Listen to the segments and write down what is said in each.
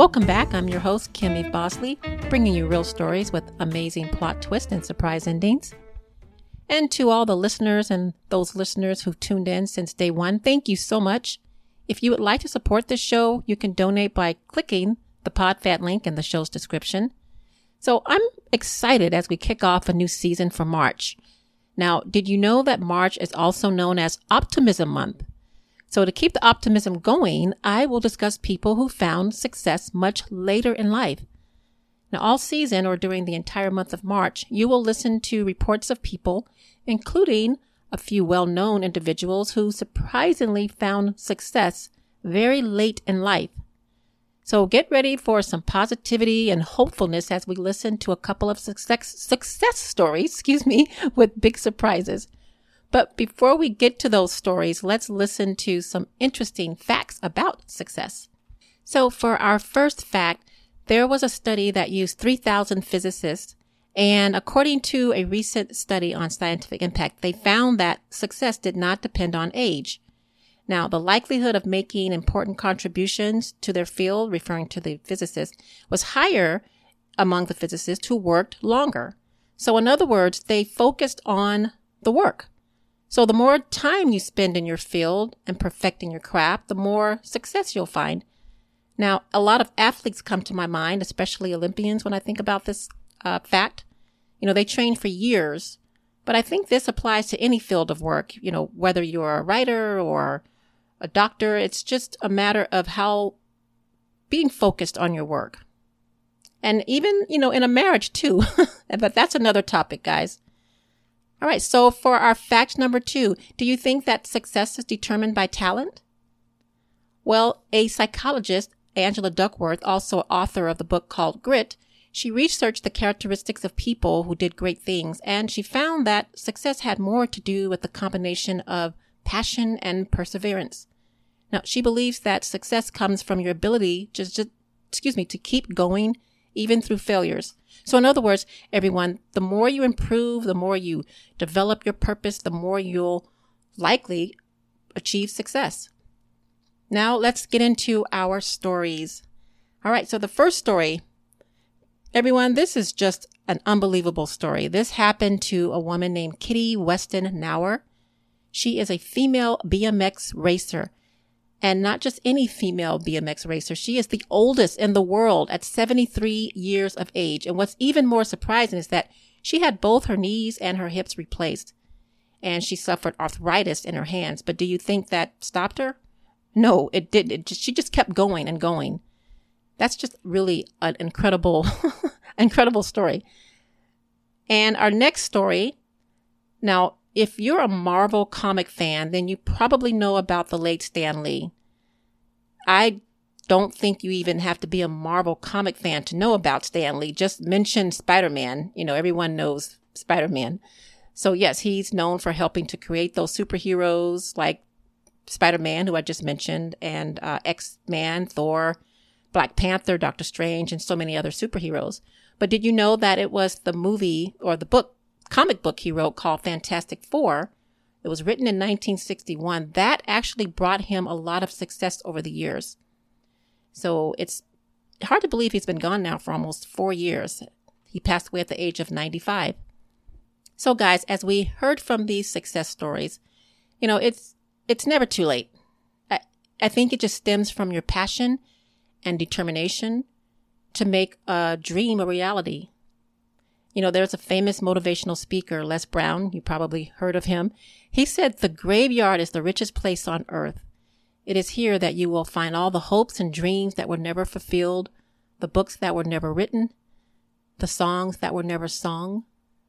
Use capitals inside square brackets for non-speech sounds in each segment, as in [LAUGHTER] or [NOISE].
Welcome back. I'm your host, Kimmy Bosley, bringing you real stories with amazing plot twists and surprise endings. And to all the listeners and those listeners who've tuned in since day one, thank you so much. If you would like to support this show, you can donate by clicking the PodFat link in the show's description. So I'm excited as we kick off a new season for March. Now, did you know that March is also known as Optimism Month? So to keep the optimism going, I will discuss people who found success much later in life. Now, all season or during the entire month of March, you will listen to reports of people, including a few well known individuals who surprisingly found success very late in life. So get ready for some positivity and hopefulness as we listen to a couple of success, success stories, [LAUGHS] excuse me, with big surprises. But before we get to those stories, let's listen to some interesting facts about success. So for our first fact, there was a study that used 3,000 physicists and according to a recent study on scientific impact, they found that success did not depend on age. Now, the likelihood of making important contributions to their field, referring to the physicists, was higher among the physicists who worked longer. So, in other words, they focused on the work. So the more time you spend in your field and perfecting your craft, the more success you'll find. Now, a lot of athletes come to my mind, especially Olympians, when I think about this uh, fact. You know, they train for years, but I think this applies to any field of work. You know, whether you're a writer or a doctor, it's just a matter of how being focused on your work. And even, you know, in a marriage too. [LAUGHS] but that's another topic, guys. All right. So for our fact number two, do you think that success is determined by talent? Well, a psychologist, Angela Duckworth, also author of the book called Grit, she researched the characteristics of people who did great things and she found that success had more to do with the combination of passion and perseverance. Now, she believes that success comes from your ability just, just excuse me, to keep going even through failures. So, in other words, everyone, the more you improve, the more you develop your purpose, the more you'll likely achieve success. Now, let's get into our stories. All right, so the first story, everyone, this is just an unbelievable story. This happened to a woman named Kittie Weston Knauer. She is a female BMX racer and not just any female BMX racer. She is the oldest in the world at 73 years of age. And what's even more surprising is that she had both her knees and her hips replaced and she suffered arthritis in her hands. But do you think that stopped her? No, it didn't. It just, she just kept going and going. That's just really an incredible, [LAUGHS] incredible story. And our next story. Now, if you're a Marvel comic fan, then you probably know about the late Stan Lee. I don't think you even have to be a Marvel comic fan to know about Stan Lee. Just mention Spider Man. You know, everyone knows Spider Man. So, yes, he's known for helping to create those superheroes like Spider Man, who I just mentioned, and uh, X Man, Thor, Black Panther, Doctor Strange, and so many other superheroes. But did you know that it was the movie or the book comic book he wrote called Fantastic Four. It was written in 1961. That actually brought him a lot of success over the years. So it's hard to believe he's been gone now for almost four years. He passed away at the age of 95. So guys, as we heard from these success stories, you know, it's, it's never too late. I, I think it just stems from your passion and determination to make a dream a reality. You know, there's a famous motivational speaker, Les Brown. You probably heard of him. He said, the graveyard is the richest place on earth. It is here that you will find all the hopes and dreams that were never fulfilled, the books that were never written, the songs that were never sung,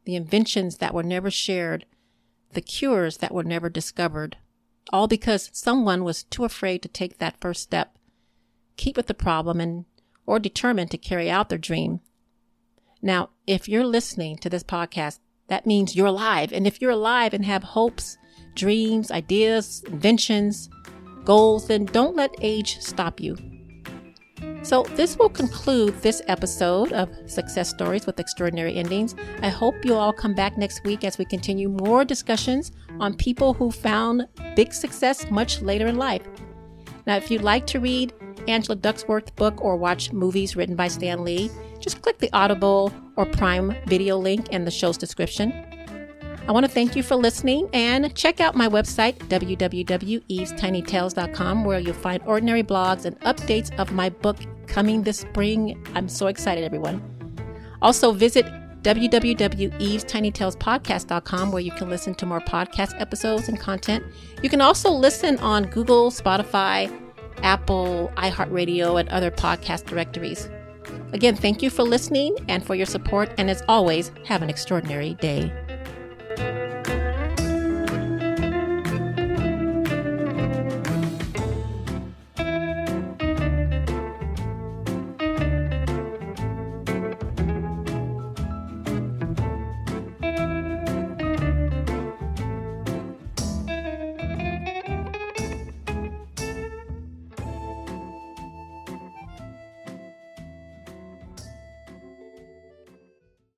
the inventions that were never shared, the cures that were never discovered, all because someone was too afraid to take that first step, keep with the problem and or determined to carry out their dream. Now, if you're listening to this podcast, that means you're alive. And if you're alive and have hopes, dreams, ideas, inventions, goals, then don't let age stop you. So, this will conclude this episode of Success Stories with Extraordinary Endings. I hope you'll all come back next week as we continue more discussions on people who found big success much later in life. Now, if you'd like to read Angela Duckworth's book or watch movies written by Stan Lee, just click the Audible or Prime video link in the show's description. I want to thank you for listening and check out my website, www.evestinytales.com, where you'll find ordinary blogs and updates of my book coming this spring. I'm so excited, everyone. Also, visit www.evestinytalespodcast.com, where you can listen to more podcast episodes and content. You can also listen on Google, Spotify, Apple, iHeartRadio, and other podcast directories. Again, thank you for listening and for your support. And as always, have an extraordinary day.